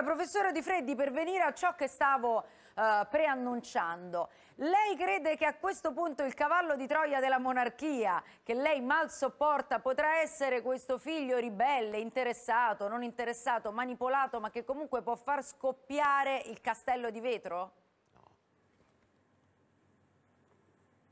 Allora, professore Di Freddi, per venire a ciò che stavo eh, preannunciando, lei crede che a questo punto il cavallo di Troia della monarchia, che lei mal sopporta, potrà essere questo figlio ribelle, interessato, non interessato, manipolato, ma che comunque può far scoppiare il castello di vetro?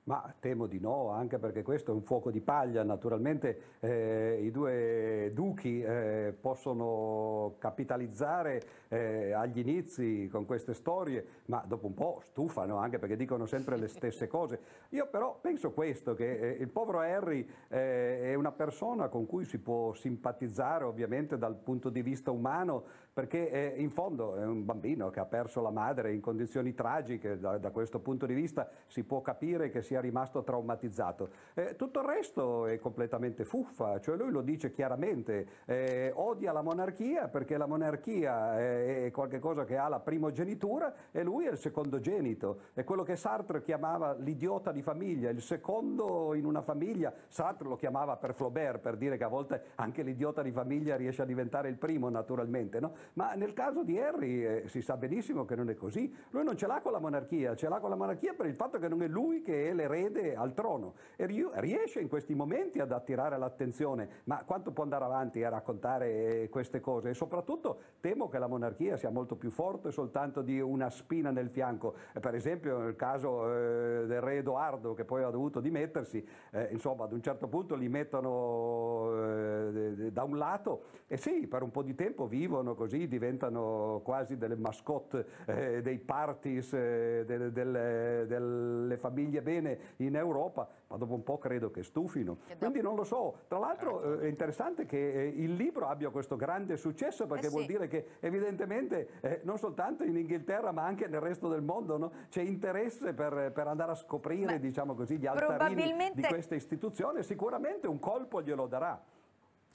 Ma temo di no, anche perché questo è un fuoco di paglia. Naturalmente eh, i due duchi eh, possono capitalizzare eh, agli inizi con queste storie, ma dopo un po' stufano, anche perché dicono sempre le stesse cose. Io però penso questo, che eh, il povero Harry eh, è una persona con cui si può simpatizzare ovviamente dal punto di vista umano, perché eh, in fondo è un bambino che ha perso la madre in condizioni tragiche, da, da questo punto di vista si può capire che sia sia rimasto traumatizzato. Eh, tutto il resto è completamente fuffa, cioè lui lo dice chiaramente, eh, odia la monarchia perché la monarchia è qualcosa che ha la primogenitura e lui è il secondogenito, è quello che Sartre chiamava l'idiota di famiglia, il secondo in una famiglia, Sartre lo chiamava per Flaubert per dire che a volte anche l'idiota di famiglia riesce a diventare il primo naturalmente, no? ma nel caso di Harry eh, si sa benissimo che non è così, lui non ce l'ha con la monarchia, ce l'ha con la monarchia per il fatto che non è lui che è le l'erede al trono e riesce in questi momenti ad attirare l'attenzione, ma quanto può andare avanti a raccontare eh, queste cose? E soprattutto temo che la monarchia sia molto più forte soltanto di una spina nel fianco. Per esempio nel caso eh, del re Edoardo che poi ha dovuto dimettersi, eh, insomma ad un certo punto li mettono eh, da un lato e sì, per un po' di tempo vivono così, diventano quasi delle mascotte eh, dei parties, eh, delle famiglie bene in Europa, ma dopo un po' credo che stufino. Quindi non lo so. Tra l'altro eh, è interessante che eh, il libro abbia questo grande successo perché eh sì. vuol dire che evidentemente eh, non soltanto in Inghilterra ma anche nel resto del mondo no? c'è interesse per, per, andare a scoprire diciamo così, gli altarini probabilmente... di questa istituzione. Sicuramente un colpo glielo darà.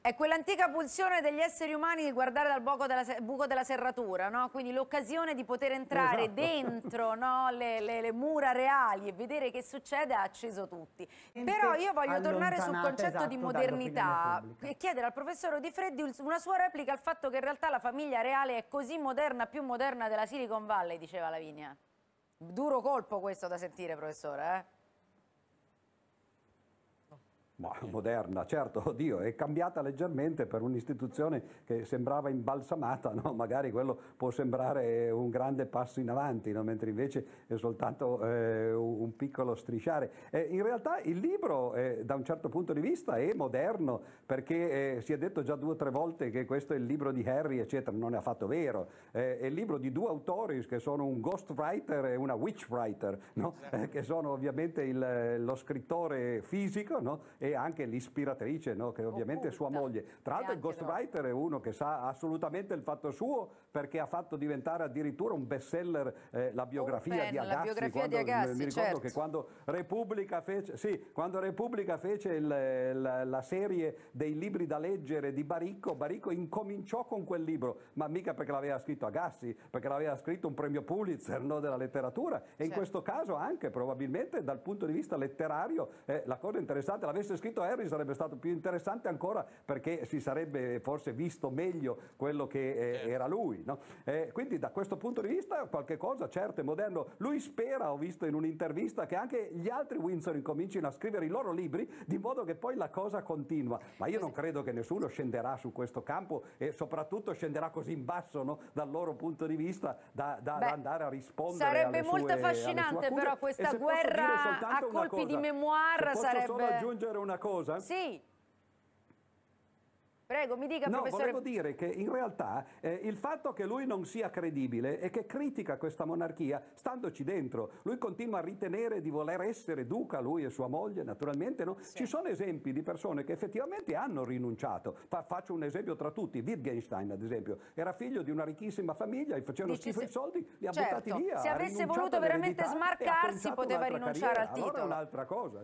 È quell'antica pulsione degli esseri umani di guardare dal buco della, buco della serratura, no? quindi l'occasione di poter entrare esatto. dentro no? le, le, le, mura reali e vedere che succede ha acceso tutti. Però io voglio tornare sul concetto esatto, di modernità e chiedere al professor Di Freddi una sua replica al fatto che in realtà la famiglia reale è così moderna, più moderna della Silicon Valley, diceva Lavinia. Duro colpo questo da sentire, professore, eh? Ma moderna, certo, oddio, è cambiata leggermente per un'istituzione che sembrava imbalsamata, no? magari quello può sembrare un grande passo in avanti, no? mentre invece è soltanto eh, un piccolo strisciare. Eh, in realtà il libro eh, da un certo punto di vista è moderno perché eh, si è detto già due o tre volte che questo è il libro di Harry, eccetera, non è affatto vero, eh, è il libro di due autori che sono un ghostwriter e una witchwriter, no? esatto. Eh, che sono ovviamente il, lo scrittore fisico e anche l'ispiratrice, no? che ovviamente è sua moglie. Tra l'altro il ghostwriter è uno che sa assolutamente il fatto suo perché ha fatto diventare addirittura un bestseller eh, la biografia, di, Agassi, biografia quando, di Agassi. Mi ricordo certo. che quando Repubblica fece, sì, quando Repubblica fece il, la, la, serie dei libri da leggere di Baricco, Baricco incominciò con quel libro, ma mica perché l'aveva scritto Agassi, perché l'aveva scritto un premio Pulitzer no, della letteratura e certo. in questo caso anche probabilmente dal punto di vista letterario eh, la cosa interessante l'avesse scritto Harry sarebbe stato più interessante ancora perché si sarebbe forse visto meglio quello che eh, certo. era lui. No? Eh, quindi da questo punto di vista qualche cosa certo è moderno. Lui spera, ho visto in un'intervista, che anche gli altri Windsor incomincino a scrivere i loro libri di modo che poi la cosa continua. Ma io non credo che nessuno scenderà su questo campo e soprattutto scenderà così in basso no? dal loro punto di vista da, da, Beh, da andare a rispondere Sarebbe molto sue, affascinante però questa guerra a colpi cosa, di memoir sarebbe... Posso solo aggiungere una cosa? Sì. Prego, mi dica, no, professore. volevo dire che in realtà eh, il fatto che lui non sia credibile e che critica questa monarchia, standoci dentro, lui continua a ritenere di voler essere duca, lui e sua moglie, naturalmente, no? Sì. Ci sono esempi di persone che effettivamente hanno rinunciato. Fa, faccio un esempio tra tutti, Wittgenstein, ad esempio, era figlio di una ricchissima famiglia, gli facevano Dici schifo se... i soldi, li ha certo. buttati via. Se avesse voluto veramente smarcarsi, poteva rinunciare carriera. al titolo. Allora è un'altra cosa.